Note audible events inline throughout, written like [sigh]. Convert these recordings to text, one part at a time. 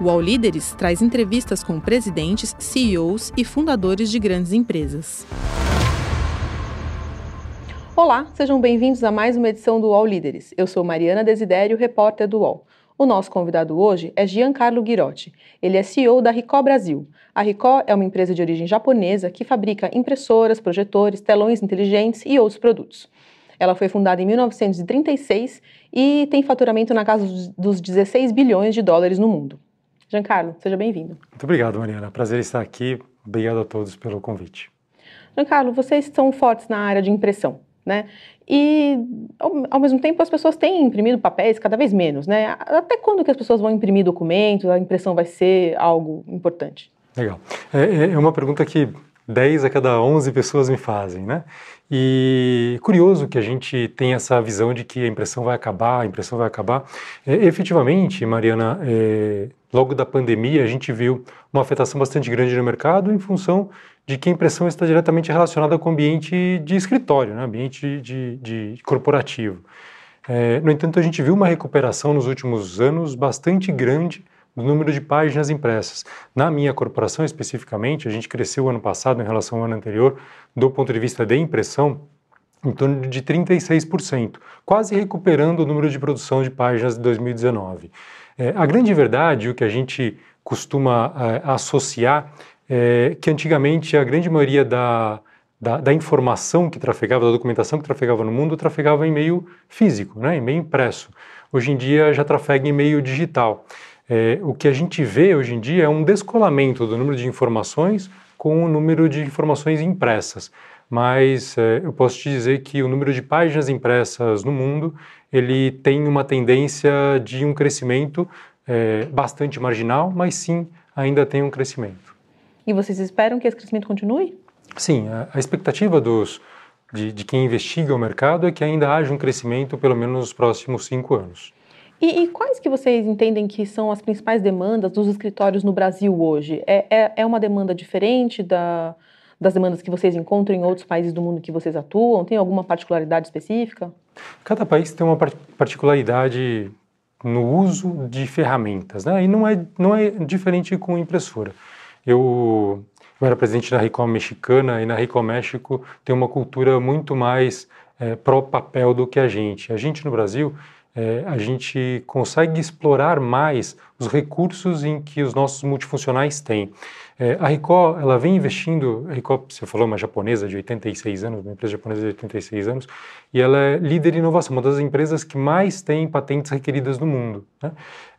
O All Líderes traz entrevistas com presidentes, CEOs e fundadores de grandes empresas. Olá, sejam bem-vindos a mais uma edição do All Líderes. Eu sou Mariana Desidério, repórter do UOL. O nosso convidado hoje é Giancarlo Girotti. Ele é CEO da Ricó Brasil. A Ricó é uma empresa de origem japonesa que fabrica impressoras, projetores, telões inteligentes e outros produtos. Ela foi fundada em 1936 e tem faturamento na casa dos 16 bilhões de dólares no mundo. Giancarlo, seja bem-vindo. Muito obrigado, Mariana. Prazer estar aqui. Obrigado a todos pelo convite. Giancarlo, vocês são fortes na área de impressão, né? E, ao, ao, mesmo tempo, as pessoas têm imprimido papéis cada vez menos, né? Até quando que as pessoas vão imprimir documentos? A impressão vai ser algo importante? Legal. É, é uma pergunta que 10 a cada 11 pessoas me fazem, né? E curioso que a gente tem essa visão de que a impressão vai acabar, a impressão vai acabar. É, efetivamente, Mariana, é, logo da pandemia, a gente viu uma afetação bastante grande no mercado em função de que a impressão está diretamente relacionada com o ambiente de escritório, né? ambiente de, de, de corporativo. É, no entanto, a gente viu uma recuperação nos últimos anos bastante grande do número de páginas impressas. Na minha corporação, especificamente, a gente cresceu ano passado em relação ao ano anterior, do ponto de vista de impressão, em torno de 36%, quase recuperando o número de produção de páginas de 2019. É, a grande verdade, o que a gente costuma é, associar, é que antigamente a grande maioria da, da, da, informação que trafegava, da documentação que trafegava no mundo, trafegava em meio físico, né, em meio impresso. Hoje em dia já trafega em meio digital. É, o que a gente vê hoje em dia é um descolamento do número de informações com o número de informações impressas. Mas é, eu posso te dizer que o número de páginas impressas no mundo ele tem uma tendência de um crescimento é, bastante marginal, mas sim ainda tem um crescimento. E vocês esperam que esse crescimento continue? Sim, a, a expectativa dos, de, de, quem investiga o mercado é que ainda haja um crescimento pelo menos nos próximos cinco anos. E, e quais que vocês entendem que são as principais demandas dos escritórios no Brasil hoje? É, é, é uma demanda diferente da, das demandas que vocês encontram em outros países do mundo que vocês atuam? Tem alguma particularidade específica? Cada país tem uma particularidade no uso de ferramentas, né? E não é, não é diferente com impressora. Eu, eu era presidente da Ricom mexicana e na Ricom México tem uma cultura muito mais é, pró-papel do que a gente. A gente no Brasil é, a gente consegue explorar mais os recursos em que os nossos multifuncionais têm. É, a Ricoh, ela vem investindo, a Ricoh, você falou, uma japonesa de 86 anos, uma empresa japonesa de 86 anos, e ela é líder em inovação, uma das empresas que mais tem patentes requeridas no mundo. Né?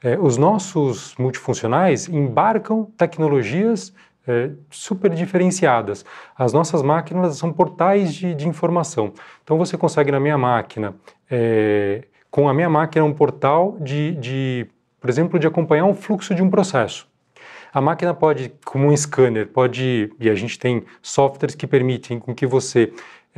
É, os nossos multifuncionais embarcam tecnologias é, super diferenciadas. As nossas máquinas são portais de, de informação. Então você consegue na minha máquina é, com a minha máquina um portal de, de, por exemplo, de acompanhar um fluxo de um processo. A máquina pode, como um scanner, pode, e a gente tem softwares que permitem com que você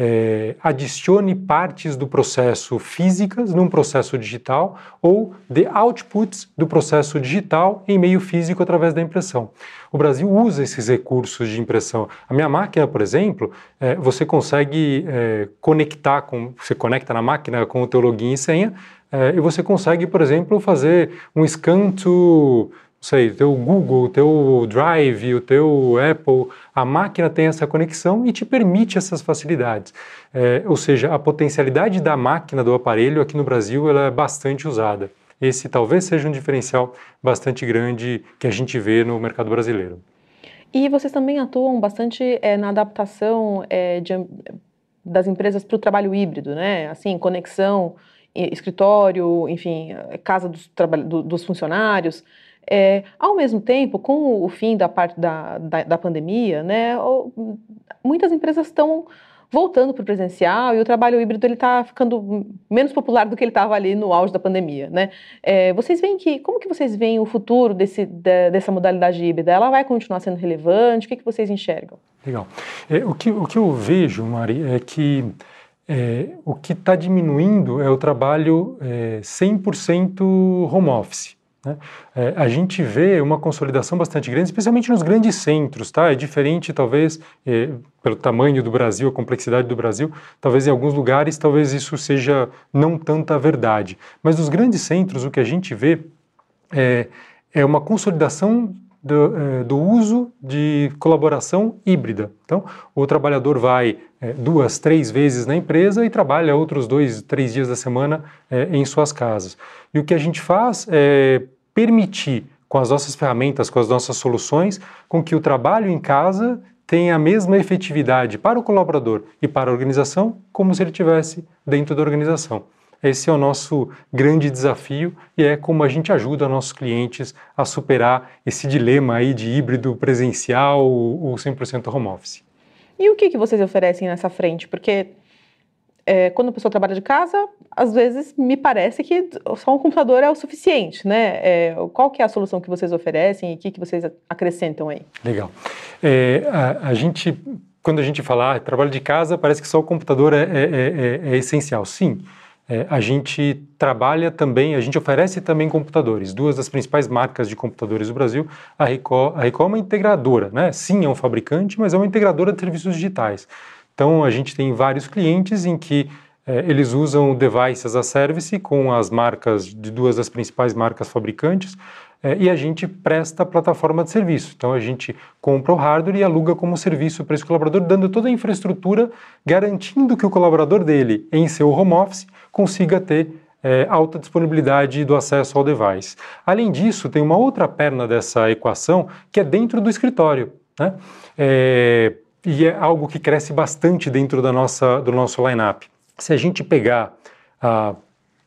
é, adicione partes do processo físicas num processo digital ou de outputs do processo digital em meio físico através da impressão. O Brasil usa esses recursos de impressão. A minha máquina, por exemplo, é, você consegue é, conectar com, você conecta na máquina com o teu login e senha é, e você consegue, por exemplo, fazer um scan to sei, o teu Google, o teu Drive, o teu Apple, a máquina tem essa conexão e te permite essas facilidades. É, ou seja, a potencialidade da máquina, do aparelho, aqui no Brasil, ela é bastante usada. Esse talvez seja um diferencial bastante grande que a gente vê no mercado brasileiro. E vocês também atuam bastante é, na adaptação é, de, das empresas para o trabalho híbrido, né? Assim, conexão, escritório, enfim, casa dos, dos funcionários. É, ao mesmo tempo, com o fim da parte da, da, da pandemia, né, muitas empresas estão voltando para o presencial e o trabalho híbrido ele está ficando menos popular do que ele estava ali no auge da pandemia, né? É, vocês veem que como que vocês veem o futuro desse, de, dessa modalidade híbrida? Ela vai continuar sendo relevante? O que, que vocês enxergam? Legal. É, o, que, o que eu vejo, Mari, é que é, o que está diminuindo é o trabalho é, 100% home office. Né? É, a gente vê uma consolidação bastante grande, especialmente nos grandes centros, tá? É diferente, talvez, é, pelo tamanho do Brasil, a complexidade do Brasil, talvez em alguns lugares, talvez isso seja não tanta verdade. Mas nos grandes centros, o que a gente vê é, é uma consolidação do, é, do, uso de colaboração híbrida. Então, o trabalhador vai é, duas, três vezes na empresa e trabalha outros dois, três dias da semana é, em suas casas. E o que a gente faz é permitir, com as nossas ferramentas, com as nossas soluções, com que o trabalho em casa tenha a mesma efetividade para o colaborador e para a organização como se ele tivesse dentro da organização. Esse é o nosso grande desafio e é como a gente ajuda nossos clientes a superar esse dilema aí de híbrido presencial ou 100% home office. E o que, que vocês oferecem nessa frente? Porque é, quando a pessoa trabalha de casa, às vezes me parece que só um computador é o suficiente, né? É, qual que é a solução que vocês oferecem e o que, que vocês acrescentam aí? Legal. É, a, a, gente, quando a gente fala ah, trabalho de casa, parece que só o computador é, é, é, é essencial. Sim, é, a gente trabalha também, a gente oferece também computadores. Duas das principais marcas de computadores do Brasil, a Ricoh, a Ricoh é uma integradora, né? Sim, é um fabricante, mas é uma integradora de serviços digitais. Então, a gente tem vários clientes em que é, eles usam devices as a service com as marcas de duas das principais marcas fabricantes é, e a gente presta a plataforma de serviço. Então a gente compra o hardware e aluga como serviço para esse colaborador, dando toda a infraestrutura, garantindo que o colaborador dele, em seu home office, consiga ter é, alta disponibilidade do acesso ao device. Além disso, tem uma outra perna dessa equação que é dentro do escritório. Né? É, e é algo que cresce bastante dentro da nossa, do nosso line-up. Se a gente pegar há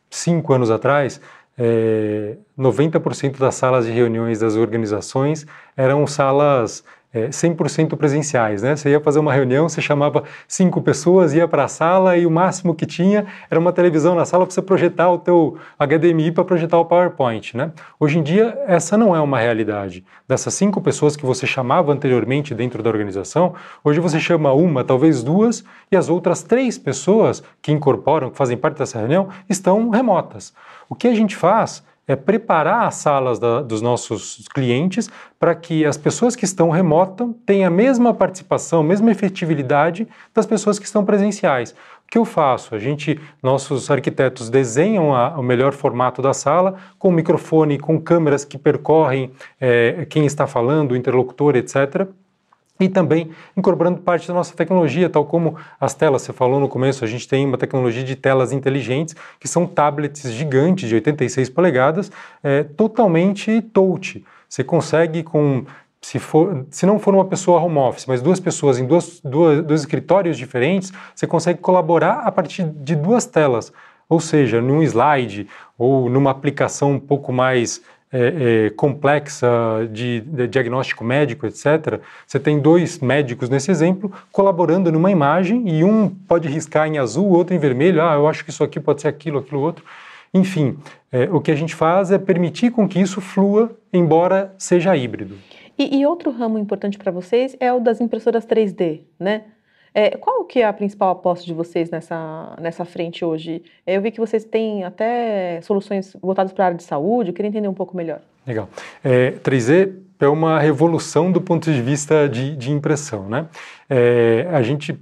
cinco anos atrás, é, 90% das salas de reuniões das organizações eram salas é, 100% presenciais, né? Você ia fazer uma reunião, você chamava cinco pessoas, ia para a sala e o máximo que tinha era uma televisão na sala para você projetar o teu HDMI para projetar o PowerPoint, né? Hoje em dia essa não é uma realidade. Dessas cinco pessoas que você chamava anteriormente dentro da organização, hoje você chama uma, talvez duas, e as outras três pessoas que incorporam, que fazem parte dessa reunião, estão remotas. O que a gente faz é preparar as salas da, dos nossos clientes para que as pessoas que estão remotas tenham a mesma participação, a mesma efetividade das pessoas que estão presenciais. O que eu faço? A gente, nossos arquitetos desenham a, o melhor formato da sala com microfone, com câmeras que percorrem é, quem está falando, o interlocutor, etc e também incorporando parte da nossa tecnologia, tal como as telas, você falou no começo, a gente tem uma tecnologia de telas inteligentes, que são tablets gigantes de 86 polegadas, é, totalmente touch. Você consegue com se, for, se não for uma pessoa home office, mas duas pessoas em duas, duas, dois escritórios diferentes, você consegue colaborar a partir de duas telas. Ou seja, num slide ou numa aplicação um pouco mais é, é, complexa de, de, diagnóstico médico, etc., você tem dois médicos nesse exemplo colaborando numa imagem e um pode riscar em azul, outro em vermelho. Ah, eu acho que isso aqui pode ser aquilo, aquilo outro. Enfim, é, o que a gente faz é permitir com que isso flua, embora seja híbrido. E, e outro ramo importante para vocês é o das impressoras 3D, né? É, qual que é a principal aposta de vocês nessa, nessa frente hoje? Eu vi que vocês têm até soluções voltadas para a área de saúde, eu queria entender um pouco melhor. Legal. É, 3D é uma revolução do ponto de vista de, de impressão, né? É, a gente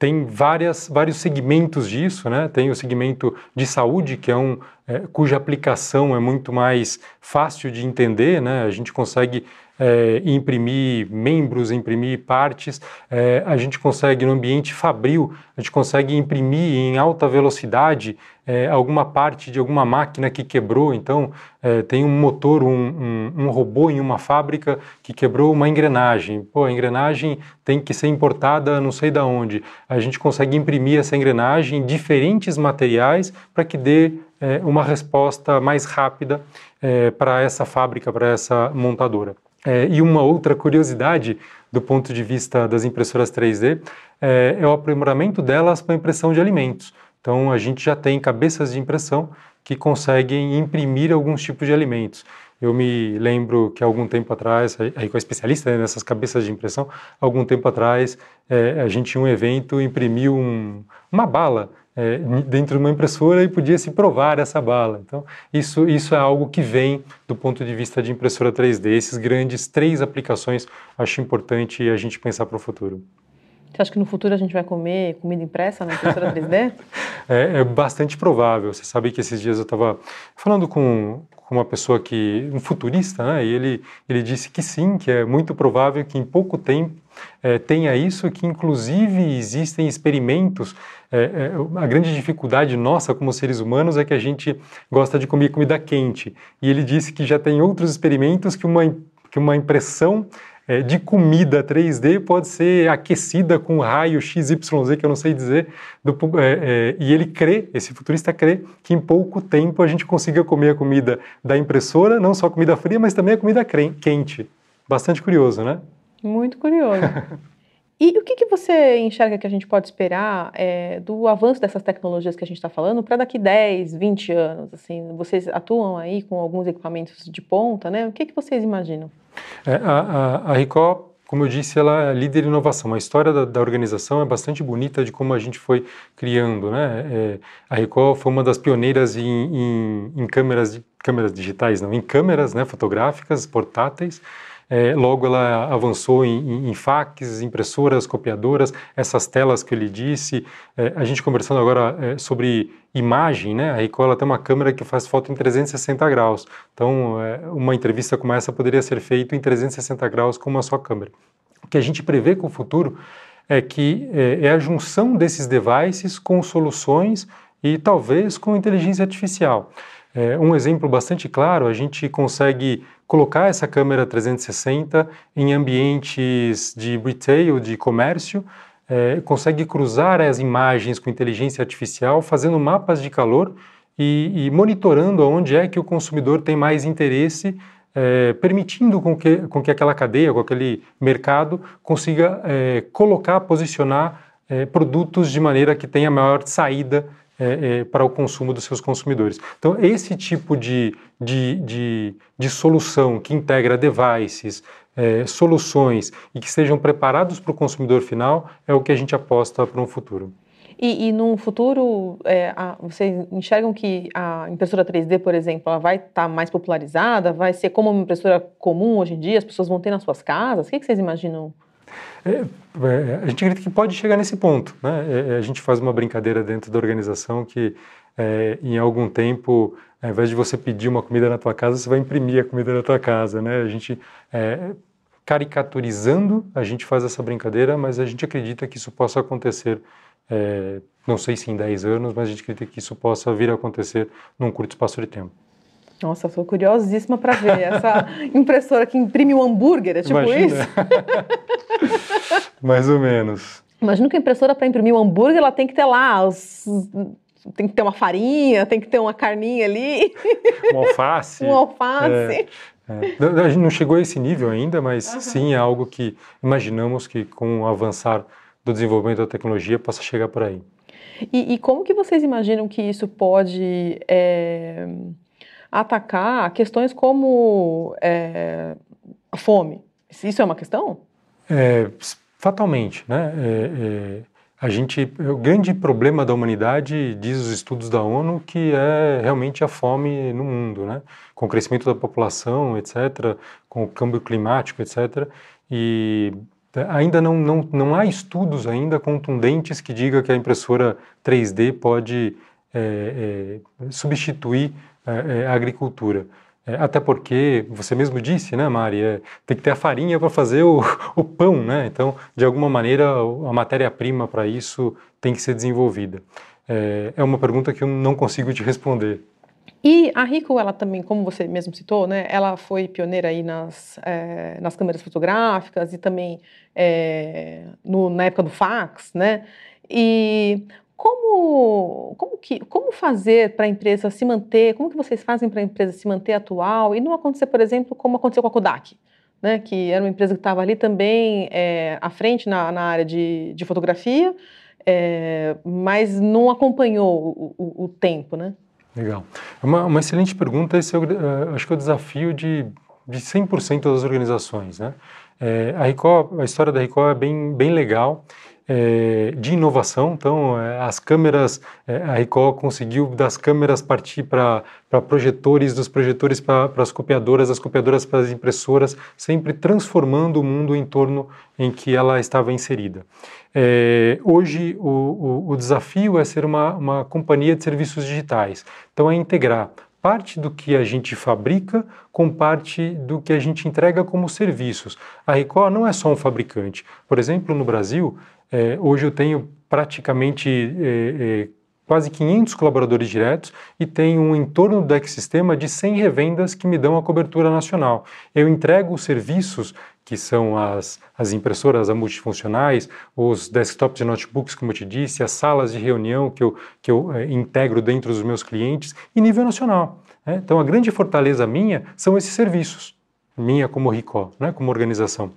tem várias, vários segmentos disso, né? Tem o segmento de saúde, que é um é, cuja aplicação é muito mais fácil de entender, né? A gente consegue é, imprimir membros, imprimir partes, é, a gente consegue no ambiente fabril, a gente consegue imprimir em alta velocidade é, alguma parte de alguma máquina que quebrou. Então, é, tem um motor, um, um, um, robô em uma fábrica que quebrou uma engrenagem. Pô, a engrenagem tem que ser importada não sei da onde. A gente consegue imprimir essa engrenagem em diferentes materiais para que dê é, uma resposta mais rápida é, para essa fábrica, para essa montadora. É, e uma outra curiosidade do ponto de vista das impressoras 3D é, é o aprimoramento delas para impressão de alimentos. Então, a gente já tem cabeças de impressão que conseguem imprimir alguns tipos de alimentos. Eu me lembro que algum tempo atrás, aí com a especialista né, nessas cabeças de impressão, algum tempo atrás é, a gente tinha um evento, imprimiu um, uma bala é, dentro de uma impressora e podia se provar essa bala. Então, isso, isso é algo que vem do ponto de vista de impressora 3D. Esses grandes três aplicações acho importante a gente pensar para o futuro. Você acha que no futuro a gente vai comer comida impressa na impressora 3D? [laughs] é, é, bastante provável. Você sabe que esses dias eu estava falando com, com uma pessoa que um futurista, né? E ele ele disse que sim, que é muito provável que em pouco tempo é, tenha isso, que inclusive existem experimentos. É, é, a grande dificuldade nossa como seres humanos é que a gente gosta de comer comida quente. E ele disse que já tem outros experimentos que uma, que uma impressão de comida 3D pode ser aquecida com raio XYZ, que eu não sei dizer, do, é, é, e ele crê, esse futurista crê, que em pouco tempo a gente consiga comer a comida da impressora, não só a comida fria, mas também a comida quente. Bastante curioso, né? Muito curioso. [laughs] E o que, que, você enxerga que a gente pode esperar é, do avanço dessas tecnologias que a gente está falando para daqui 10, 20 anos? Assim, vocês atuam aí com alguns equipamentos de ponta, né? O que, que vocês imaginam? É, a, a, a Ricó, como eu disse, ela é líder em inovação. A história da, da, organização é bastante bonita de como a gente foi criando, né? É, a Ricó foi uma das pioneiras em, em, em câmeras, câmeras digitais, não, em câmeras né, fotográficas portáteis. É, logo ela avançou em, em, fax, impressoras, copiadoras, essas telas que ele disse. É, a gente conversando agora é, sobre imagem, né? A Ricoh tem uma câmera que faz foto em 360 graus. Então, é, uma entrevista como essa poderia ser feita em 360 graus com uma só câmera. O que a gente prevê com o futuro é que é, é a junção desses devices com soluções e talvez com inteligência artificial. É, um exemplo bastante claro, a gente consegue colocar essa câmera 360 em ambientes de retail, de comércio, é, consegue cruzar as imagens com inteligência artificial, fazendo mapas de calor e, e monitorando onde é que o consumidor tem mais interesse, é, permitindo com que, com que aquela cadeia, com aquele mercado, consiga é, colocar, posicionar é, produtos de maneira que tenha maior saída é, é, para o consumo dos seus consumidores. Então, esse tipo de, de, de, de solução que integra devices, é, soluções e que sejam preparados para o consumidor final é o que a gente aposta para um futuro. E, e no futuro, é, a, vocês enxergam que a impressora 3D, por exemplo, ela vai estar tá mais popularizada? Vai ser como uma impressora comum hoje em dia? As pessoas vão ter nas suas casas? O que, que vocês imaginam? É, é, a gente acredita que pode chegar nesse ponto. Né? É, é, a gente faz uma brincadeira dentro da organização que, é, em algum tempo, ao invés de você pedir uma comida na tua casa, você vai imprimir a comida na tua casa. Né? A gente, é, caricaturizando, a gente faz essa brincadeira, mas a gente acredita que isso possa acontecer, não sei se em 10 anos, mas a gente acredita que isso possa vir a acontecer num curto espaço de tempo. Nossa, eu curiosíssima para ver essa [laughs] impressora que imprime um hambúrguer, é tipo Imagina. isso? [laughs] Mais ou menos. Imagina que a impressora para imprimir um hambúrguer, ela tem que ter lá os tem que ter uma farinha, tem que ter uma carninha ali. Um alface. [laughs] um alface. É, é. A gente não chegou a esse nível ainda, mas uhum. sim é algo que imaginamos que com o avançar do desenvolvimento da tecnologia possa chegar por aí. E, e como que vocês imaginam que isso pode é atacar questões como é, a fome. Isso é uma questão? É, fatalmente, né? É, é, a gente, o grande problema da humanidade, diz os estudos da ONU, que é realmente a fome no mundo, né? Com o crescimento da população, etc., com o câmbio climático, etc. E ainda não, não, não há estudos ainda contundentes que digam que a impressora 3D pode é, é, substituir é, é, a agricultura. É, até porque, você mesmo disse, né, Mari, é, tem que ter a farinha para fazer o, [laughs] o, pão, né? Então, de alguma maneira, a matéria-prima para isso tem que ser desenvolvida. É, é, uma pergunta que eu não consigo te responder. E a Rico, ela também, como você mesmo citou, né, ela foi pioneira aí nas, é, nas câmeras fotográficas e também é, no, na época do fax, né? E como, como, que, como fazer para a empresa se manter, como que vocês fazem para a empresa se manter atual e não acontecer, por exemplo, como aconteceu com a Kodak, né, que era uma empresa que estava ali também é, à frente na, na área de, de fotografia, é, mas não acompanhou o, o, o, tempo, né? Legal. Uma, uma excelente pergunta, esse é uh, acho que é o desafio de, de 100% das organizações, né? É, a, Ricoh, a história da Ricoh é bem, bem legal é, de inovação. Então, é, as câmeras, é, a Ricoh conseguiu das câmeras partir para projetores, dos projetores para as copiadoras, das copiadoras para as impressoras, sempre transformando o mundo em torno em que ela estava inserida. É, hoje, o, o, o, desafio é ser uma, uma companhia de serviços digitais. Então, é integrar parte do que a gente fabrica com parte do que a gente entrega como serviços. A Record não é só um fabricante. Por exemplo, no Brasil, é, hoje eu tenho praticamente é, é, quase 500 colaboradores diretos e tenho um entorno do ecossistema de 100 revendas que me dão a cobertura nacional. Eu entrego os serviços que são as, as impressoras multifuncionais, os desktops e notebooks, como eu te disse, as salas de reunião que eu, que eu é, integro dentro dos meus clientes, em nível nacional. Né? Então, a grande fortaleza minha são esses serviços, minha como RICO, né? como organização.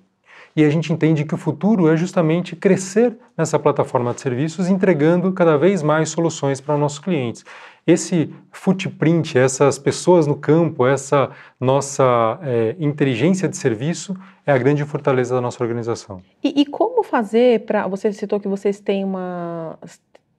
E a gente entende que o futuro é justamente crescer nessa plataforma de serviços, entregando cada vez mais soluções para nossos clientes esse footprint, essas pessoas no campo, essa nossa é, inteligência de serviço é a grande fortaleza da nossa organização. E, e como fazer para. Você citou que vocês têm uma,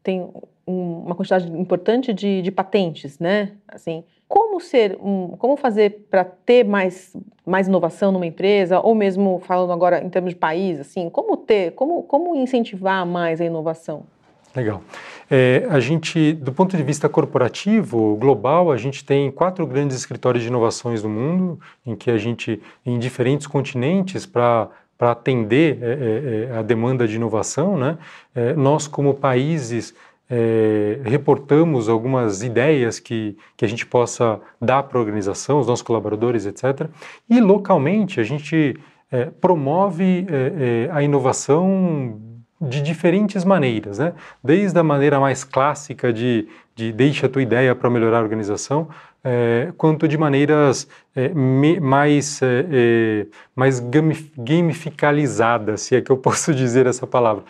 têm uma quantidade importante de, de patentes, né? Assim, como ser um, como fazer para ter mais, mais inovação numa empresa ou mesmo falando agora em termos de país assim como ter como, como incentivar mais a inovação legal é, a gente, do ponto de vista corporativo, global, a gente tem quatro grandes escritórios de inovações no mundo, em que a gente, em diferentes continentes, para atender é, é, é, a demanda de inovação, né? É, nós, como países, é, reportamos algumas ideias que, que a gente possa dar para a organização, os nossos colaboradores, etc. E localmente a gente promove a inovação de diferentes maneiras, né? desde a maneira mais clássica de, de deixa a tua ideia para melhorar a organização, é, quanto de maneiras é, me, mais, é, mais gamificalizadas, se é que eu [laughs] posso dizer essa palavra.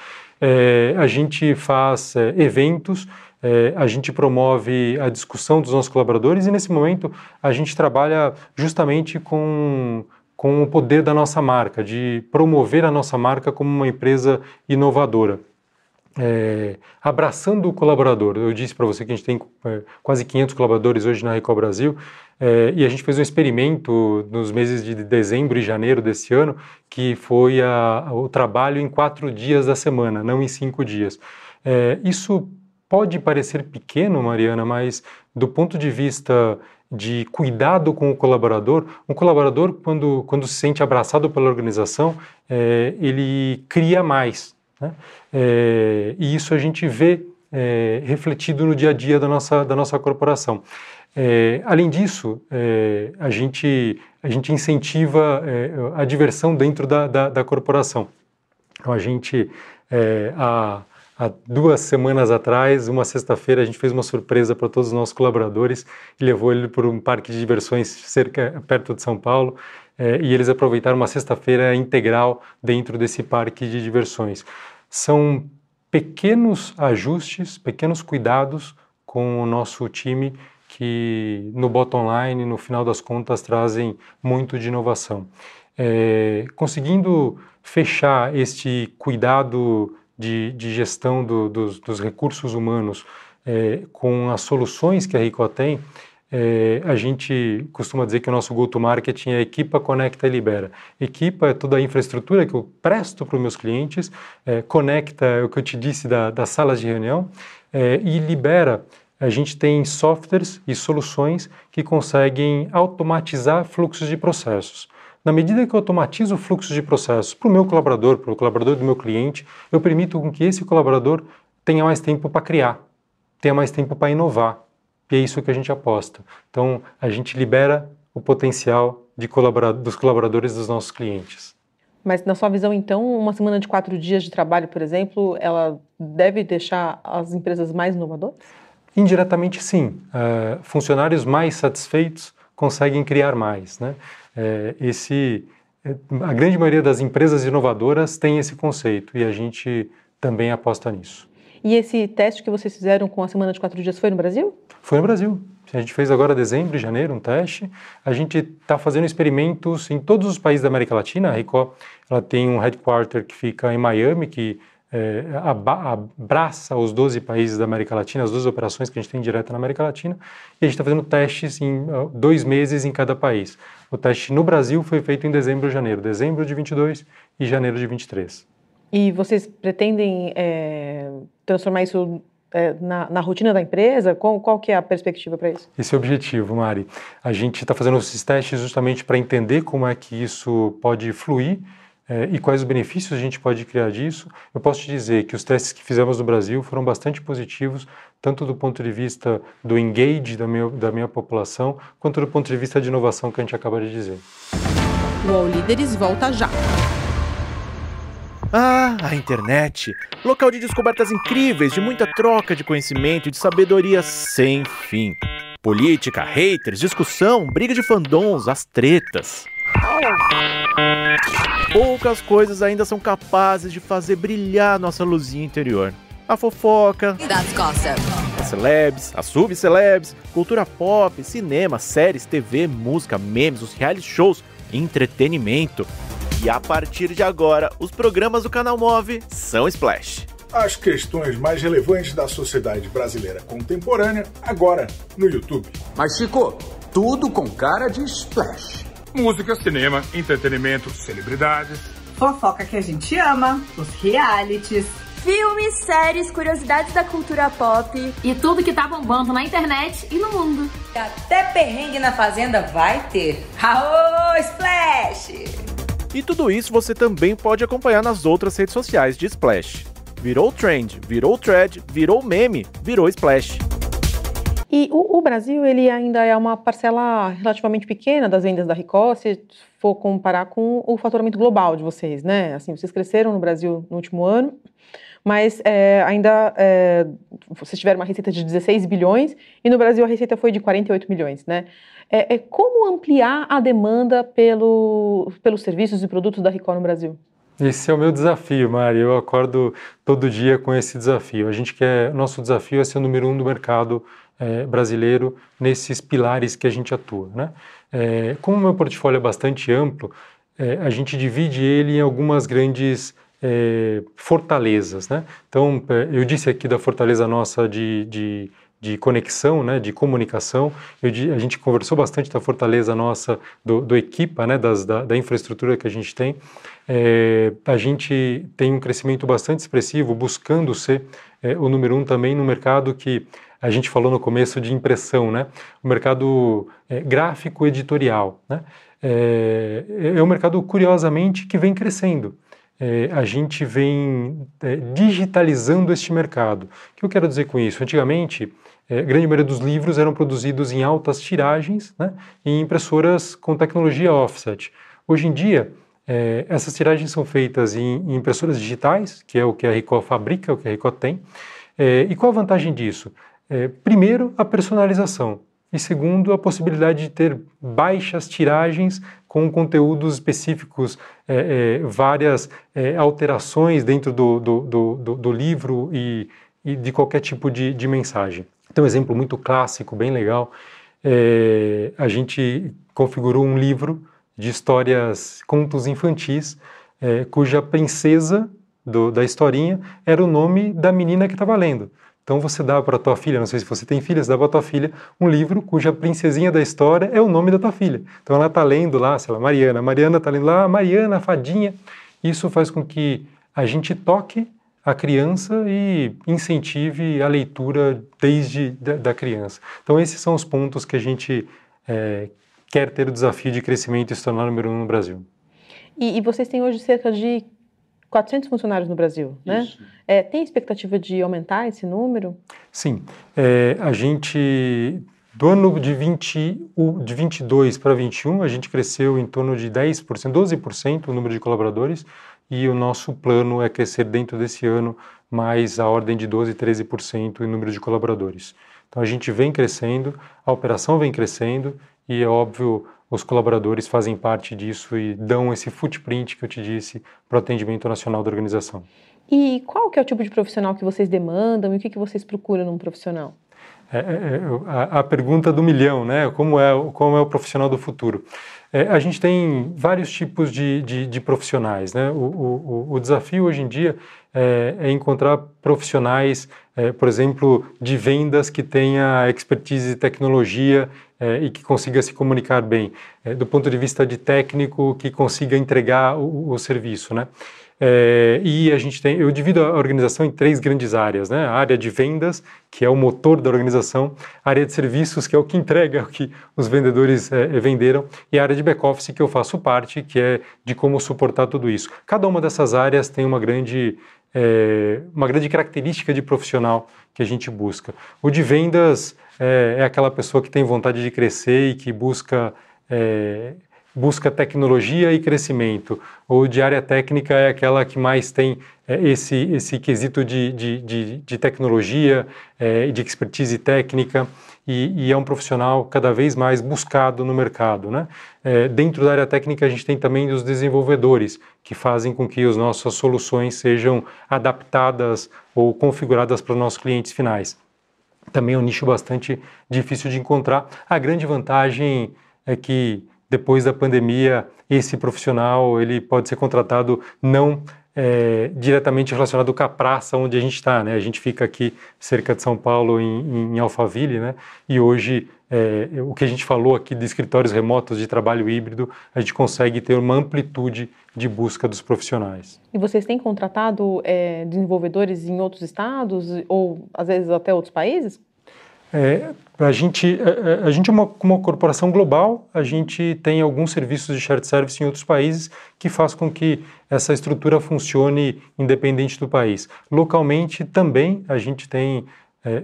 A gente faz eventos, a gente promove a discussão dos nossos colaboradores e nesse momento a gente trabalha justamente com com o poder da nossa marca, de promover a nossa marca como uma empresa inovadora. É, abraçando o colaborador. Eu disse para você que a gente tem é, quase 500 colaboradores hoje na Record Brasil é, e a gente fez um experimento nos meses de dezembro e janeiro desse ano que foi a, o trabalho em quatro dias da semana, não em cinco dias. É, isso pode parecer pequeno, Mariana, mas do ponto de vista de cuidado com o colaborador. Um colaborador, quando, quando se sente abraçado pela organização, é, ele cria mais. Né? É, e isso a gente vê é, refletido no dia a dia da nossa, da nossa corporação. É, além disso, é, a, gente, a gente incentiva a diversão dentro da, da, da corporação. Então, a gente, a, há duas semanas atrás, uma sexta-feira, a gente fez uma surpresa para todos os nossos colaboradores e levou ele para um parque de diversões cerca, perto de São Paulo. E eles aproveitaram uma sexta-feira integral dentro desse parque de diversões. São pequenos ajustes, pequenos cuidados com o nosso time que no bottom line, no final das contas, trazem muito de inovação. É, conseguindo fechar este cuidado de, de gestão do, dos, dos, recursos humanos é, com as soluções que a Rico tem, é, a gente costuma dizer que o nosso go-to-market é equipa, conecta e libera. Equipa é toda a infraestrutura que eu presto para os meus clientes, é, conecta é o que eu te disse da, das salas de reunião é, e libera. A gente tem softwares e soluções que conseguem automatizar fluxos de processos. Na medida que eu automatizo o fluxo de processos para o meu colaborador, para o colaborador do meu cliente, eu permito que esse colaborador tenha mais tempo para criar, tenha mais tempo para inovar. E é isso que a gente aposta. Então, a gente libera o potencial colaborador, dos colaboradores dos nossos clientes. Mas na sua visão, então, uma semana de quatro dias de trabalho, por exemplo, ela deve deixar as empresas mais inovadoras? Indiretamente, sim. Uh, funcionários mais satisfeitos conseguem criar mais, né? É, esse, é, a grande maioria das empresas inovadoras tem esse conceito e a gente também aposta nisso. E esse teste que vocês fizeram com a semana de quatro dias foi no Brasil? Foi no Brasil. A gente fez agora dezembro e janeiro um teste. A gente está fazendo experimentos em todos os países da América Latina. A Rico ela tem um headquarter que fica em Miami, que é, abraça os 12 países da América Latina, as duas operações que a gente tem direta na América Latina, e a gente está fazendo testes em dois meses em cada país. O teste no Brasil foi feito em dezembro e janeiro, dezembro de 22 e janeiro de 23. E vocês pretendem é, transformar isso é, na, na, rotina da empresa? Qual, qual que é a perspectiva para isso? Esse é o objetivo, Mari. A gente está fazendo esses testes justamente para entender como é que isso pode fluir é, e quais os benefícios a gente pode criar disso. Eu posso te dizer que os testes que fizemos no Brasil foram bastante positivos, tanto do ponto de vista do engage da minha, da minha população, quanto do ponto de vista de inovação que a gente acaba de dizer. O All Líderes volta já. Ah, a internet! Local de descobertas incríveis, de muita troca de conhecimento e de sabedoria sem fim. Política, haters, discussão, briga de fandoms, as tretas. Poucas coisas ainda são capazes de fazer brilhar nossa luzinha interior. A fofoca, as celebs, as subcelebs, cultura pop, cinema, séries, TV, música, memes, os reality shows, entretenimento. E a partir de agora, os programas do canal Move são Splash. As questões mais relevantes da sociedade brasileira contemporânea, agora no YouTube. Mas, Chico, tudo com cara de Splash. Música, cinema, entretenimento, celebridades. Fofoca que a gente ama, os realities. Filmes, séries, curiosidades da cultura pop. E tudo que tá bombando na internet e no mundo. Até perrengue na fazenda vai ter. Aô, Splash! E tudo isso você também pode acompanhar nas outras redes sociais de Splash. Virou trend, virou thread, virou meme, virou Splash. E o, o, Brasil ele ainda é uma parcela relativamente pequena das vendas da Ricoh, se for comparar com o faturamento global de vocês, né? Assim, vocês cresceram no Brasil no último ano, mas é, ainda é, vocês tiveram uma receita de 16 bilhões e no Brasil a receita foi de 48 milhões, né? É, é como ampliar a demanda pelo, pelos serviços e produtos da Ricoh no Brasil? Esse é o meu desafio, Mari. Eu acordo todo dia com esse desafio. A gente quer, nosso desafio é ser o número um do mercado é, brasileiro nesses pilares que a gente atua. Né? É, como o meu portfólio é bastante amplo, é, a gente divide ele em algumas grandes é, fortalezas. Né? Então, é, eu disse aqui da fortaleza nossa de, de, de conexão, né, de comunicação. Eu, a gente conversou bastante da fortaleza nossa do, do Equipa, né, das, da, da, infraestrutura que a gente tem. É, a gente tem um crescimento bastante expressivo, buscando ser é, o número um também no mercado que a gente falou no começo de impressão, né? O mercado é, gráfico editorial, né? É, é um mercado curiosamente que vem crescendo é, a gente vem é, digitalizando este mercado. O que eu quero dizer com isso? Antigamente, é, a grande maioria dos livros eram produzidos em altas tiragens, né, em impressoras com tecnologia offset. Hoje em dia, é, essas tiragens são feitas em, em, impressoras digitais, que é o que a Ricoh fabrica, o que a Ricoh tem. É, e qual a vantagem disso? É, primeiro, a personalização e segundo, a possibilidade de ter baixas tiragens com conteúdos específicos, é, é, várias é, alterações dentro do, do, do, do livro e, e, de qualquer tipo de, de, mensagem. Tem um exemplo muito clássico, bem legal. É, a gente configurou um livro de histórias, contos infantis, é, cuja princesa da historinha era o nome da menina que estava lendo. Então você dá para tua filha, não sei se você tem filha, você dá para tua filha um livro cuja princesinha da história é o nome da tua filha. Então ela está lendo lá, sei lá, Mariana. Mariana está lendo lá, Mariana, a fadinha. Isso faz com que a gente toque a criança e incentive a leitura desde da, da criança. Então esses são os pontos que a gente é, quer ter o desafio de crescimento e se tornar número um no Brasil. E, e vocês têm hoje cerca de 400 funcionários no Brasil, né? É, tem expectativa de aumentar esse número? Sim. É, a gente, do ano de, 20, de 22 para 21, a gente cresceu em torno de 10%, 12% o número de colaboradores e o nosso plano é crescer dentro desse ano mais a ordem de 12, 13% em número de colaboradores. Então a gente vem crescendo, a operação vem crescendo e é óbvio os colaboradores fazem parte disso e dão esse footprint que eu te disse para o atendimento nacional da organização. E qual que é o tipo de profissional que vocês demandam e o que, que vocês procuram num profissional? É, é, é a, a, pergunta do milhão, né? Como é, como é o profissional do futuro? É, a gente tem vários tipos de, de, de profissionais, né? O, o, o, desafio hoje em dia é, é encontrar profissionais, é, por exemplo, de vendas que tenha expertise de tecnologia e que consiga se comunicar bem, é, do ponto de vista de técnico, que consiga entregar o, o serviço, né? É, e a gente tem, eu divido a organização em três grandes áreas, né? A área de vendas, que é o motor da organização, a área de serviços, que é o que entrega [laughs] o que os vendedores é, venderam, e a área de back-office, que eu faço parte, que é de como suportar tudo isso. Cada uma dessas áreas tem uma grande, é, uma grande característica de profissional que a gente busca. O de vendas é, é aquela pessoa que tem vontade de crescer e que busca é, busca tecnologia e crescimento. Ou de área técnica é aquela que mais tem é, esse, esse quesito de, de, de, de tecnologia, é, de expertise técnica, e, e, é um profissional cada vez mais buscado no mercado. Né? É, dentro da área técnica, a gente tem também os desenvolvedores, que fazem com que as nossas soluções sejam adaptadas ou configuradas para os nossos clientes finais. Também é um nicho bastante difícil de encontrar. A grande vantagem é que depois da pandemia, esse profissional ele pode ser contratado não é, diretamente relacionado com a praça onde a gente está, né? A gente fica aqui cerca de São Paulo, em, em Alphaville, né? E hoje é, o que a gente falou aqui de escritórios remotos de trabalho híbrido, a gente consegue ter uma amplitude de busca dos profissionais. E vocês têm contratado é, desenvolvedores em outros estados ou às vezes até outros países? É, a gente, a, é, é, a gente é uma, uma corporação global, a gente tem alguns serviços de shared service em outros países que faz com que essa estrutura funcione independente do país. Localmente também a gente tem, é,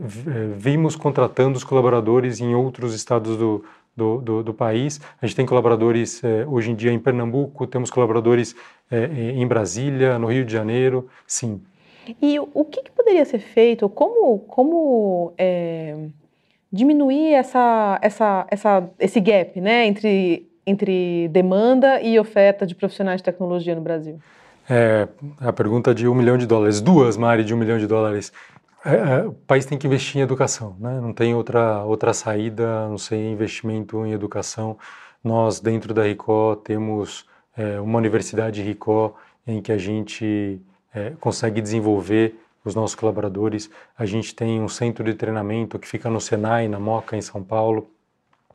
vimos contratando os colaboradores em outros estados do, do, do, do, país. A gente tem colaboradores é, hoje em dia em Pernambuco, temos colaboradores é, em Brasília, no Rio de Janeiro, sim. E o que, que poderia ser feito? Como, como é, diminuir essa, essa, essa, esse gap né, entre, entre demanda e oferta de profissionais de tecnologia no Brasil? É, a pergunta de um milhão de dólares, duas, Mari, de um milhão de dólares. É, é, o país tem que investir em educação, né? não tem outra, outra saída, não sei, investimento em educação. Nós, dentro da RICO, temos é, uma universidade RICO em que a gente é, consegue desenvolver os nossos colaboradores. A gente tem um centro de treinamento que fica no Senai, na Moca, em São Paulo,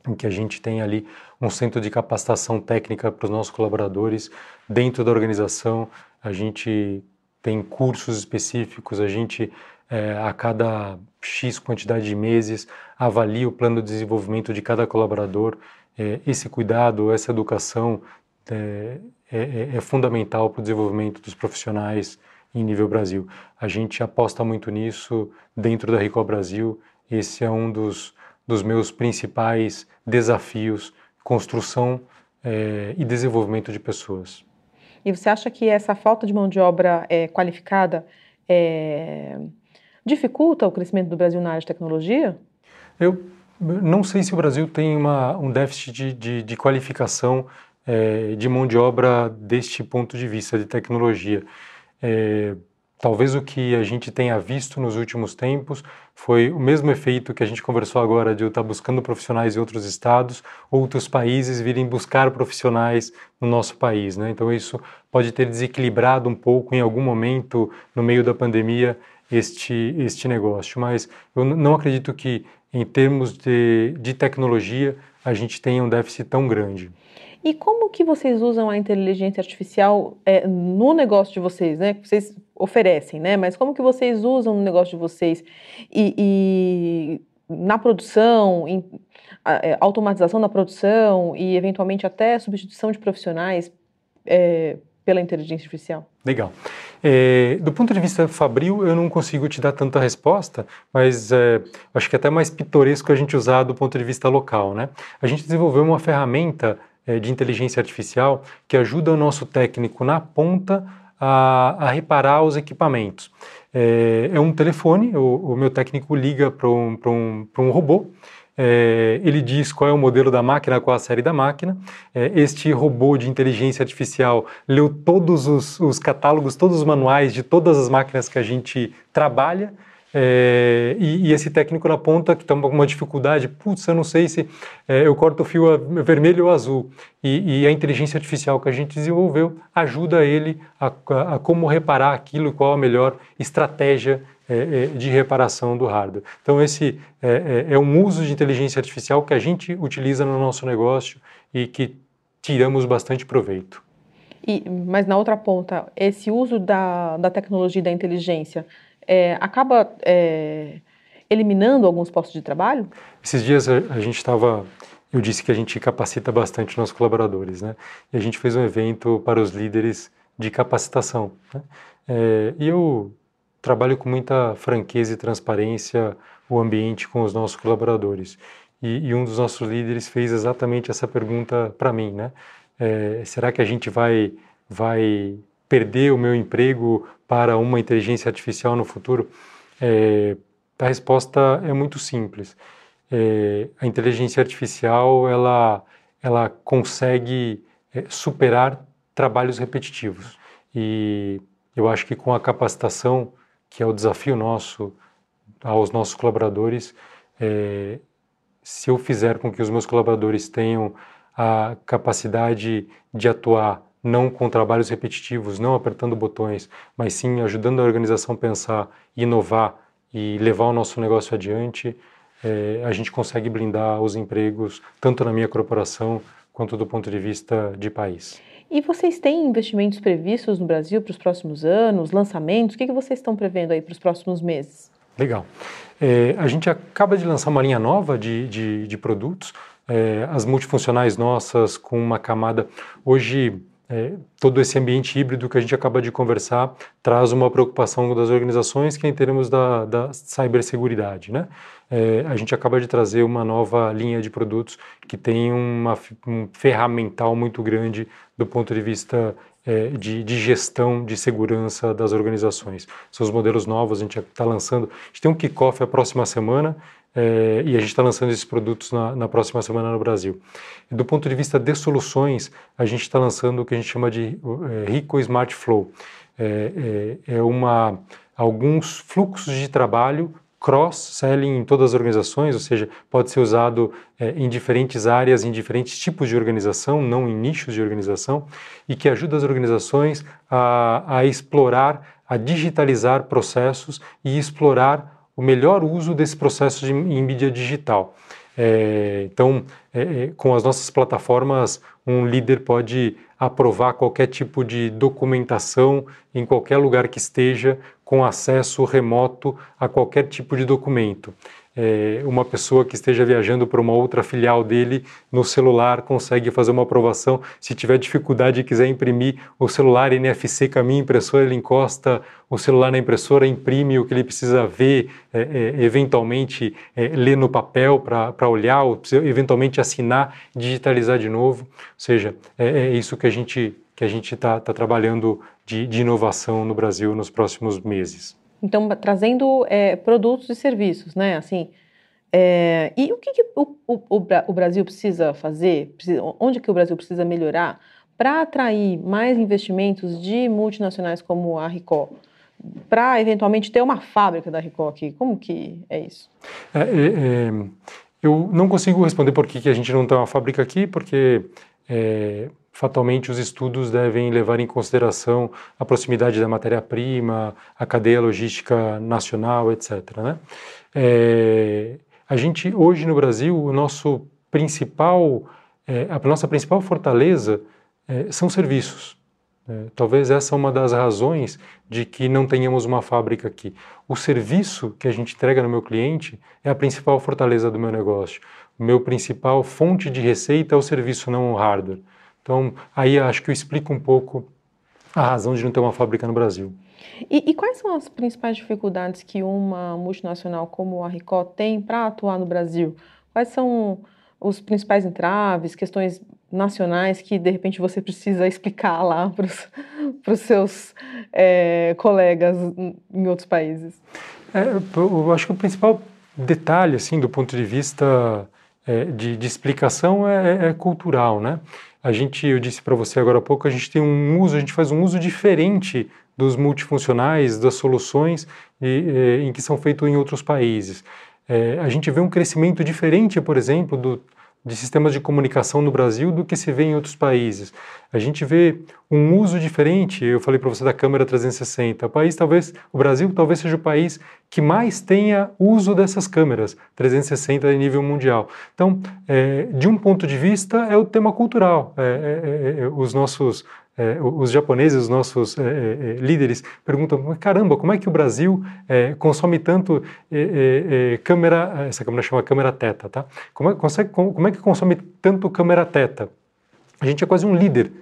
em que a gente tem ali um centro de capacitação técnica para os nossos colaboradores. Dentro da organização, a gente tem cursos específicos, a gente, é, a cada X quantidade de meses, avalia o plano de desenvolvimento de cada colaborador. É, esse cuidado, essa educação é, é, é, fundamental para o desenvolvimento dos profissionais em nível Brasil. A gente aposta muito nisso dentro da Rico Brasil. Esse é um dos, dos meus principais desafios: construção é, e desenvolvimento de pessoas. E você acha que essa falta de mão de obra é, qualificada é, dificulta o crescimento do Brasil na área de tecnologia? Eu não sei se o Brasil tem uma, um déficit de, de, de qualificação é, de mão de obra deste ponto de vista de tecnologia. É, talvez o que a gente tenha visto nos últimos tempos foi o mesmo efeito que a gente conversou agora de eu estar buscando profissionais em outros estados, outros países virem buscar profissionais no nosso país. Né? Então isso pode ter desequilibrado um pouco em algum momento no meio da pandemia este, este negócio. Mas eu não acredito que em termos de, de tecnologia a gente tenha um déficit tão grande. E como que vocês usam a inteligência artificial é, no negócio de vocês, né? Que vocês oferecem, né? Mas como que vocês usam no negócio de vocês e, e na produção, em é, automatização da produção e eventualmente até substituição de profissionais é, pela inteligência artificial? Legal. É, do ponto de vista fabril, eu não consigo te dar tanta resposta, mas é, acho que é até mais pitoresco a gente usar do ponto de vista local, né? A gente desenvolveu uma ferramenta é, de inteligência artificial que ajuda o nosso técnico na ponta a, a reparar os equipamentos. É, é um telefone, o, o, meu técnico liga para um, um, um robô, é, ele diz qual é o modelo da máquina, qual a série da máquina. É, este robô de inteligência artificial leu todos os, os, catálogos, todos os manuais de todas as máquinas que a gente trabalha é, e, e, esse técnico na ponta que está com uma dificuldade, putz, eu não sei se é, eu corto o fio vermelho ou azul. E, e, a inteligência artificial que a gente desenvolveu ajuda ele a, a, a como reparar aquilo, qual a melhor estratégia é, é de reparação do hardware. Então esse é, é, um uso de inteligência artificial que a gente utiliza no nosso negócio e que tiramos bastante proveito. E, mas na outra ponta, esse uso da, da tecnologia e da inteligência é, acaba eliminando alguns postos de trabalho? Esses dias a, a gente estava eu disse que a gente capacita bastante nossos colaboradores, né? E a gente fez um evento para os líderes de capacitação. Né? É, e eu trabalho com muita franqueza e transparência o ambiente com os nossos colaboradores. E, e um dos nossos líderes fez exatamente essa pergunta para mim, né? É, será que a gente vai vai perder o meu emprego para uma inteligência artificial no futuro? É, a resposta é muito simples é, a inteligência artificial ela, ela consegue é, superar trabalhos repetitivos. E eu acho que com a capacitação, que é o desafio nosso aos nossos colaboradores, é, se eu fizer com que os meus colaboradores tenham a capacidade de atuar não com trabalhos repetitivos, não apertando botões, mas sim ajudando a organização a pensar, inovar e levar o nosso negócio adiante, é, a gente consegue blindar os empregos, tanto na minha corporação quanto do ponto de vista de país. E vocês têm investimentos previstos no Brasil para os próximos anos, lançamentos? O que, que vocês estão prevendo aí para os próximos meses? Legal. É, a gente acaba de lançar uma linha nova de, de, de produtos, é, as multifuncionais nossas com uma camada. Hoje, é, todo esse ambiente híbrido que a gente acaba de conversar traz uma preocupação das organizações que é em termos da, da ciberseguridade, né? É, a gente acaba de trazer uma nova linha de produtos que tem uma, um ferramental muito grande do ponto de vista é, de, de, gestão de segurança das organizações. São os modelos novos, a gente está lançando. A gente tem um kickoff a próxima semana é, e a gente está lançando esses produtos na, na, próxima semana no Brasil. Do ponto de vista de soluções, a gente está lançando o que a gente chama de é, Rico Smart Flow. É, é, uma, alguns fluxos de trabalho cross-selling em todas as organizações, ou seja, pode ser usado em diferentes áreas, em diferentes tipos de organização, não em nichos de organização, e que ajuda as organizações a, a explorar, a digitalizar processos e explorar o melhor uso desse processo de, em mídia digital. É, então, é, é, com as nossas plataformas, um líder pode aprovar qualquer tipo de documentação em qualquer lugar que esteja, com acesso remoto a qualquer tipo de documento é, uma pessoa que esteja viajando para uma outra filial dele no celular consegue fazer uma aprovação. Se tiver dificuldade e quiser imprimir o celular NFC minha impressora, ele encosta o celular na impressora, imprime o que ele precisa ver, é, é, eventualmente é, ler no papel para olhar, ou eventualmente assinar, digitalizar de novo. Ou seja, é, é isso que a gente que a gente está tá trabalhando de, de inovação no Brasil nos próximos meses. Então, trazendo é, produtos e serviços, né? Assim, é, e o que, que o, o, o, Brasil precisa fazer? Precisa, onde que o Brasil precisa melhorar para atrair mais investimentos de multinacionais como a Ricó? Para eventualmente ter uma fábrica da Ricó aqui? Como que é isso? É, é, é eu não consigo responder por que, que a gente não tem uma fábrica aqui, porque é, fatalmente os estudos devem levar em consideração a proximidade da matéria-prima, a cadeia logística nacional, etc. Né? É, a gente hoje no Brasil, o nosso principal, é, a nossa principal fortaleza é, são serviços. É, talvez essa é uma das razões de que não tenhamos uma fábrica aqui. O serviço que a gente entrega no meu cliente é a principal fortaleza do meu negócio. Meu principal fonte de receita é o serviço, não o hardware. Então, aí acho que eu explico um pouco a razão de não ter uma fábrica no Brasil. E, e quais são as principais dificuldades que uma multinacional como a Ricó tem para atuar no Brasil? Quais são os principais entraves, questões nacionais que de repente você precisa explicar lá para os seus é, colegas em outros países? É, eu acho que o principal detalhe, assim, do ponto de vista é, de, de, explicação é, é, é cultural, né? a gente, eu disse para você agora há pouco, a gente tem um uso, a gente faz um uso diferente dos multifuncionais, das soluções e, e, em que são feitos em outros países. É, a gente vê um crescimento diferente, por exemplo, do, de sistemas de comunicação no Brasil do que se vê em outros países. A gente vê um uso diferente, eu falei para você da câmera 360. O país talvez, o Brasil talvez seja o país que mais tenha uso dessas câmeras 360 em nível mundial. Então, é, de um ponto de vista, é o tema cultural. É, é, é, é os nossos é, os japoneses, os nossos é, é, líderes, perguntam: caramba, como é que o Brasil é, consome tanto é, câmera? Essa câmera chama câmera teta, tá? Como é, consegue, como é que consome tanto câmera teta? A gente é quase um líder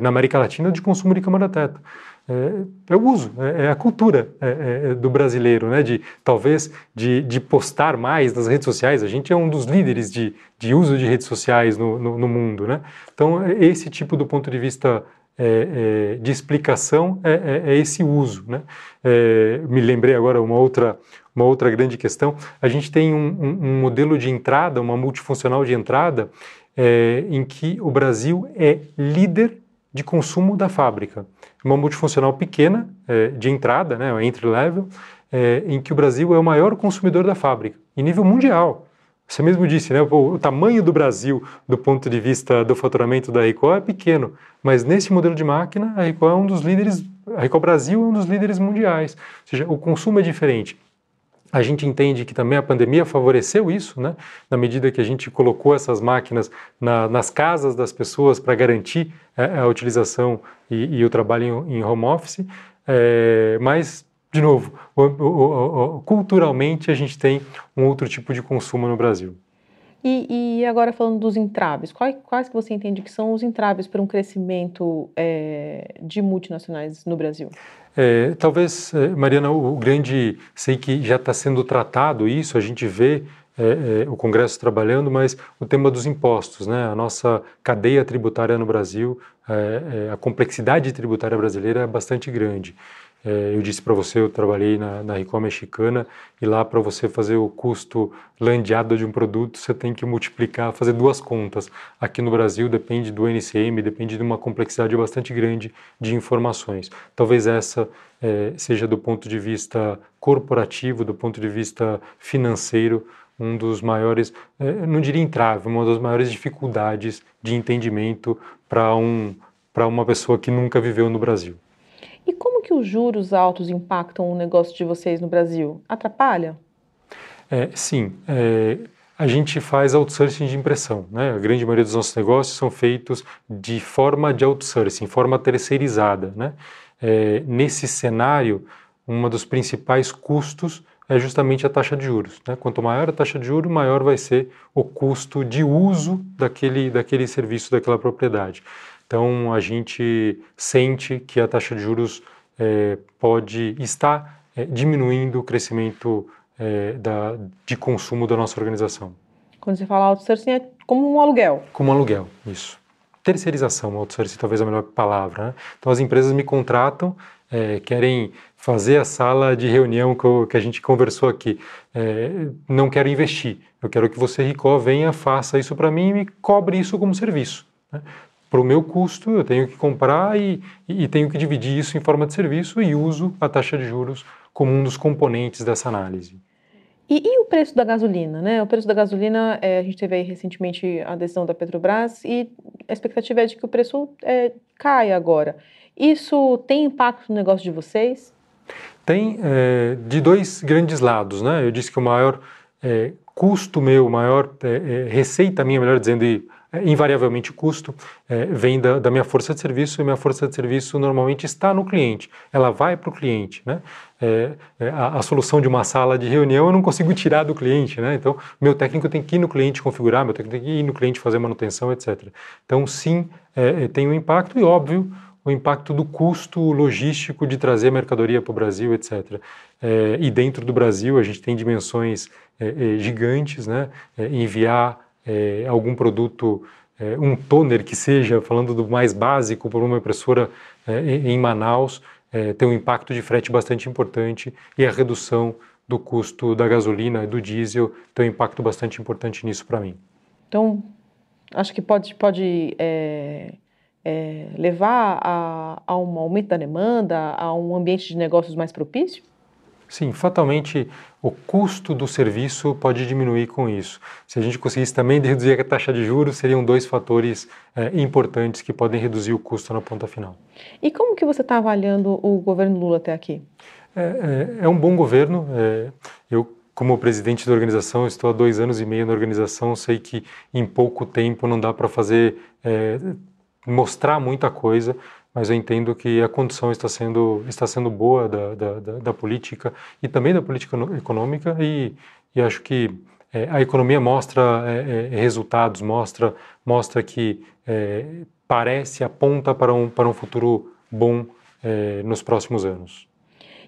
na América Latina de consumo de câmera teta é, é, o uso, é, é a cultura é, é, do brasileiro, né? De talvez de, de, postar mais nas redes sociais. A gente é um dos líderes de, de uso de redes sociais no, no, no mundo, né? Então esse tipo do ponto de vista é, de explicação é, esse uso, né? me lembrei agora uma outra uma outra grande questão. A gente tem um, um, um modelo de entrada, uma multifuncional de entrada, em que o Brasil é líder de consumo da fábrica. Uma multifuncional pequena, é, de entrada, né, entry level, é, em que o Brasil é o maior consumidor da fábrica, em nível mundial. Você mesmo disse, né, o, o tamanho do Brasil, do ponto de vista do faturamento da Ricoh, é pequeno, mas nesse modelo de máquina, a Ricoh é um dos líderes, a Ricoh Brasil é um dos líderes mundiais. Ou seja, o consumo é diferente. A gente entende que também a pandemia favoreceu isso, né? na medida que a gente colocou essas máquinas na, nas casas das pessoas para garantir é, a utilização e, e, o trabalho em, em home office. É, mas, de novo, o, o, o, culturalmente a gente tem um outro tipo de consumo no Brasil. E, e, agora falando dos entraves, quais, quais que você entende que são os entraves para um crescimento é, de multinacionais no Brasil? É, talvez, é, Mariana, o grande, sei que já está sendo tratado isso, a gente vê é, é, o Congresso trabalhando, mas o tema dos impostos, né? A nossa cadeia tributária no Brasil, é, a complexidade tributária brasileira é bastante grande. É, eu disse para você, eu trabalhei na, na Ricom mexicana e lá para você fazer o custo landeado de um produto, você tem que multiplicar, fazer duas contas. Aqui no Brasil depende do NCM, depende de uma complexidade bastante grande de informações. Talvez essa é, seja do ponto de vista corporativo, do ponto de vista financeiro, um dos maiores, é, não diria entrave, uma das maiores dificuldades de entendimento para um, uma pessoa que nunca viveu no Brasil. E como que os juros altos impactam o negócio de vocês no Brasil? Atrapalha? É, sim. É, a gente faz outsourcing de impressão. Né? A grande maioria dos nossos negócios são feitos de forma de outsourcing, forma terceirizada. Né? É, nesse cenário, um dos principais custos é justamente a taxa de juros. Né? Quanto maior a taxa de juros, maior vai ser o custo de uso daquele, daquele serviço, daquela propriedade. Então, a gente sente que a taxa de juros é, pode estar é, diminuindo o crescimento é, da, de consumo da nossa organização. Quando você fala outsourcing, é como um aluguel? Como um aluguel, isso. Terceirização, outsourcing talvez a melhor palavra. Né? Então, as empresas me contratam, é, querem fazer a sala de reunião que, eu, que a gente conversou aqui. É, não quero investir, eu quero que você, Ricó, venha, faça isso para mim e me cobre isso como serviço. Né? Para o meu custo, eu tenho que comprar e, e, tenho que dividir isso em forma de serviço e uso a taxa de juros como um dos componentes dessa análise. E, e o preço da gasolina, né? O preço da gasolina, é, a gente teve aí recentemente a decisão da Petrobras e a expectativa é de que o preço é, caia agora. Isso tem impacto no negócio de vocês? Tem é, de dois grandes lados, né? Eu disse que o maior é, custo meu, maior é, é, receita minha, melhor dizendo, e invariavelmente o custo é, vem da, da, minha força de serviço e minha força de serviço normalmente está no cliente, ela vai para o cliente. Né? É, é, a, a, solução de uma sala de reunião eu não consigo [laughs] tirar do cliente, né? então meu técnico tem que ir no cliente configurar, meu técnico tem que ir no cliente fazer manutenção, etc. Então sim, é, é, tem um impacto e óbvio o impacto do custo logístico de trazer mercadoria para o Brasil, etc. e dentro do Brasil a gente tem dimensões gigantes, né? enviar é, algum produto, é, um toner que seja, falando do mais básico, por uma impressora é, em Manaus, é, tem um impacto de frete bastante importante e a redução do custo da gasolina e do diesel tem um impacto bastante importante nisso para mim. Então, acho que pode, pode é, é, levar a, a um aumento da demanda, a um ambiente de negócios mais propício? Sim, fatalmente o custo do serviço pode diminuir com isso. Se a gente conseguisse também reduzir a taxa de juros, seriam dois fatores é, importantes que podem reduzir o custo na ponta final. E como que você está avaliando o governo Lula até aqui? É, é, é um bom governo. É, eu, como presidente da organização, estou há dois anos e meio na organização, sei que em pouco tempo não dá para fazer é, mostrar muita coisa, mas eu entendo que a condição está sendo, está sendo boa da, da, da, da política e também da política econômica e, e acho que é, a economia mostra é, é, resultados, mostra, mostra que é, parece, aponta para um, para um futuro bom é, nos próximos anos.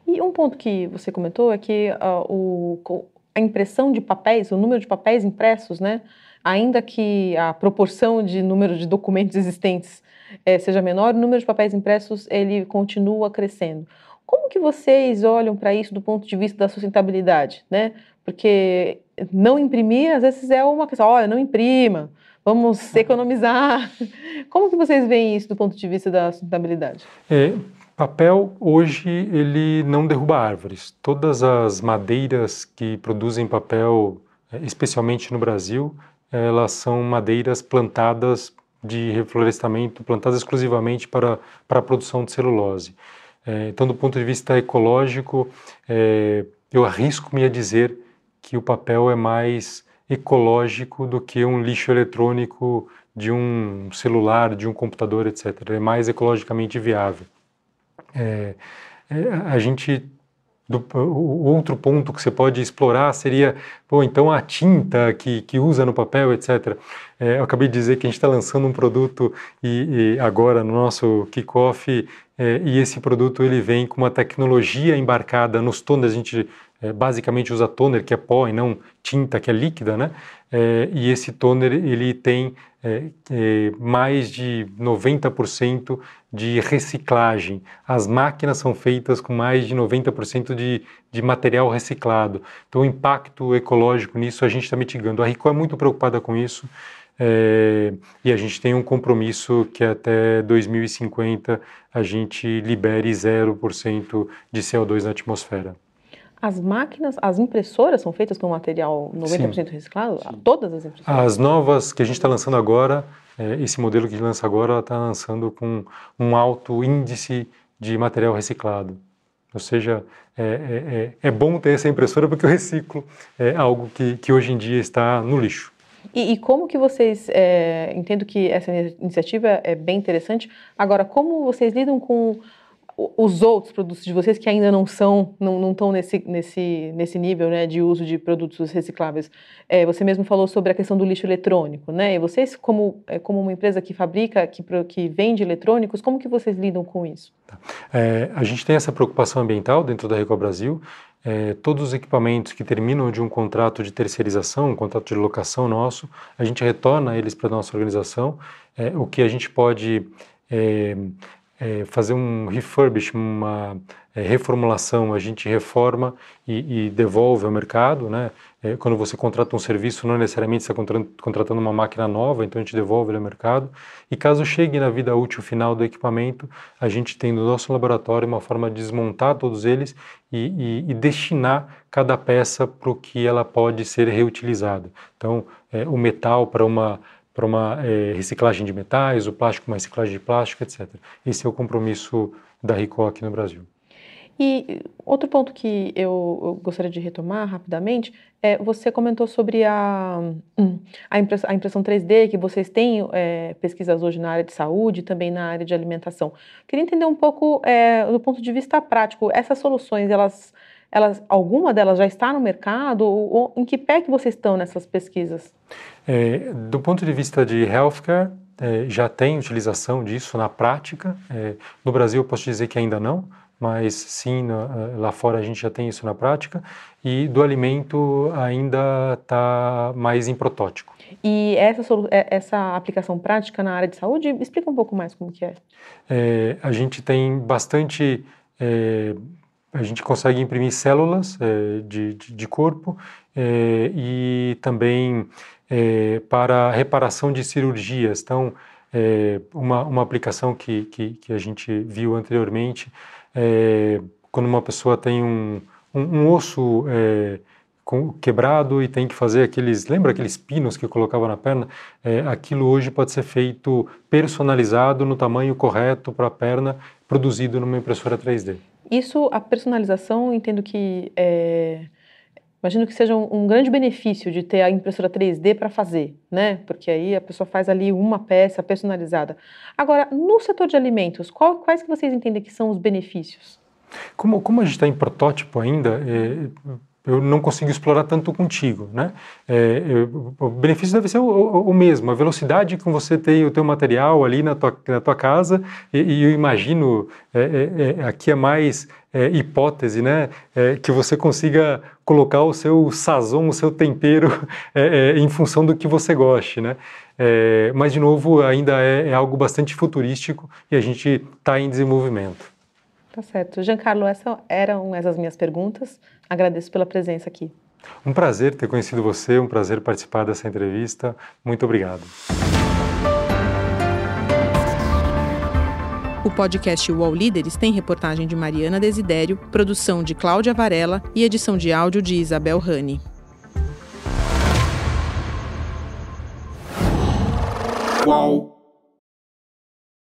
E um ponto que você comentou é que uh, o, a impressão de papéis, o número de papéis impressos, né, ainda que a proporção de número de documentos existentes é, seja menor, o número de papéis impressos ele continua crescendo. Como que vocês olham para isso do ponto de vista da sustentabilidade, né? Porque não imprimir, às vezes é uma questão, olha, não imprima, vamos economizar. [laughs] Como que vocês veem isso do ponto de vista da sustentabilidade? É, papel hoje ele não derruba árvores. Todas as madeiras que produzem papel, é, especialmente no Brasil, elas são madeiras plantadas de reflorestamento, plantadas exclusivamente para, para a produção de celulose. É, então, do ponto de vista ecológico, é, eu arrisco-me a dizer que o papel é mais ecológico do que um lixo eletrônico de um celular, de um computador, etc. É mais ecologicamente viável. É, é, a gente do, o outro ponto que você pode explorar seria, pô, então a tinta que, que usa no papel, etc. É, eu acabei de dizer que a gente está lançando um produto e, e agora no nosso kickoff é, e esse produto ele vem com uma tecnologia embarcada nos toners, a gente é, basicamente usa toner que é pó e não tinta que é líquida, né? É, e esse toner ele tem é, é, mais de 90% de reciclagem. As máquinas são feitas com mais de 90% de, de material reciclado. Então, o impacto ecológico nisso a gente está mitigando. A Rico é muito preocupada com isso. É, e a gente tem um compromisso que até 2050 a gente libere 0% de CO2 na atmosfera. As máquinas, as impressoras são feitas com material 90% Sim. reciclado? Sim. Todas as impressoras? As novas que a gente está lançando agora, é, esse modelo que a gente lança agora, está lançando com um alto índice de material reciclado. Ou seja, é, é, é, é bom ter essa impressora porque o reciclo é algo que, que hoje em dia está no lixo. E, e como que vocês, é, entendo que essa iniciativa é bem interessante, agora como vocês lidam com os outros produtos de vocês que ainda não são, não, não estão nesse, nesse, nesse nível né, de uso de produtos recicláveis. É, você mesmo falou sobre a questão do lixo eletrônico, né? E vocês, como, é, como uma empresa que fabrica, que, que vende eletrônicos, como que vocês lidam com isso? Tá. É, a gente tem essa preocupação ambiental dentro da Record Brasil. É, todos os equipamentos que terminam de um contrato de terceirização, um contrato de locação nosso, a gente retorna eles para a nossa organização. É, o que a gente pode é, é, fazer um refurbish, uma é, reformulação, a gente reforma e, e, devolve ao mercado, né? É, quando você contrata um serviço, não necessariamente está contratando uma máquina nova, então a gente devolve ao mercado. E caso chegue na vida útil final do equipamento, a gente tem no nosso laboratório uma forma de desmontar todos eles e, e, e destinar cada peça para o que ela pode ser reutilizada. Então, é, o metal para uma para uma é, reciclagem de metais, o plástico uma reciclagem de plástico, etc. Esse é o compromisso da RICO aqui no Brasil. E outro ponto que eu, eu, gostaria de retomar rapidamente é você comentou sobre a, hum, a, impressão, a impressão 3D, que vocês têm é, pesquisas hoje na área de saúde e também na área de alimentação. Queria entender um pouco é, do ponto de vista prático, essas soluções, elas elas, alguma delas já está no mercado? Ou, ou em que pé que vocês estão nessas pesquisas? É, do ponto de vista de healthcare, é, já tem utilização disso na prática. É, no Brasil, eu posso dizer que ainda não, mas sim, no, lá fora a gente já tem isso na prática. E do alimento ainda está mais em protótipo. E essa, é, essa aplicação prática na área de saúde, explica um pouco mais como que é. é a gente tem bastante é, a gente consegue imprimir células é, de, de, de, corpo é, e também é, para reparação de cirurgias. Então, é, uma, uma aplicação que, que, que, a gente viu anteriormente, é, quando uma pessoa tem um, um, um osso é, quebrado e tem que fazer aqueles, lembra aqueles pinos que colocava na perna? aquilo hoje pode ser feito personalizado no tamanho correto para a perna, produzido numa impressora 3D. Isso, a personalização, entendo que é, Imagino que seja um, um, grande benefício de ter a impressora 3D para fazer, né? Porque aí a pessoa faz ali uma peça personalizada. Agora, no setor de alimentos, qual, quais que vocês entendem que são os benefícios? Como, como a gente está em protótipo ainda, é, eu não consigo explorar tanto contigo, né? É, eu, o benefício deve ser o, o, o, mesmo, a velocidade com você tem o teu material ali na tua, na tua casa e, e eu imagino, é, é, é aqui é mais é, hipótese, né? É, que você consiga colocar o seu sazon, o seu tempero [laughs] em função do que você goste, né? mas, de novo, ainda é algo bastante futurístico e a gente está em desenvolvimento. Tá certo. Giancarlo, essas eram essas minhas perguntas. Agradeço pela presença aqui. Um prazer ter conhecido você, um prazer participar dessa entrevista. Muito obrigado. O podcast UOL Líderes tem reportagem de Mariana Desidério, produção de Cláudia Varela e edição de áudio de Isabel Rani. UOL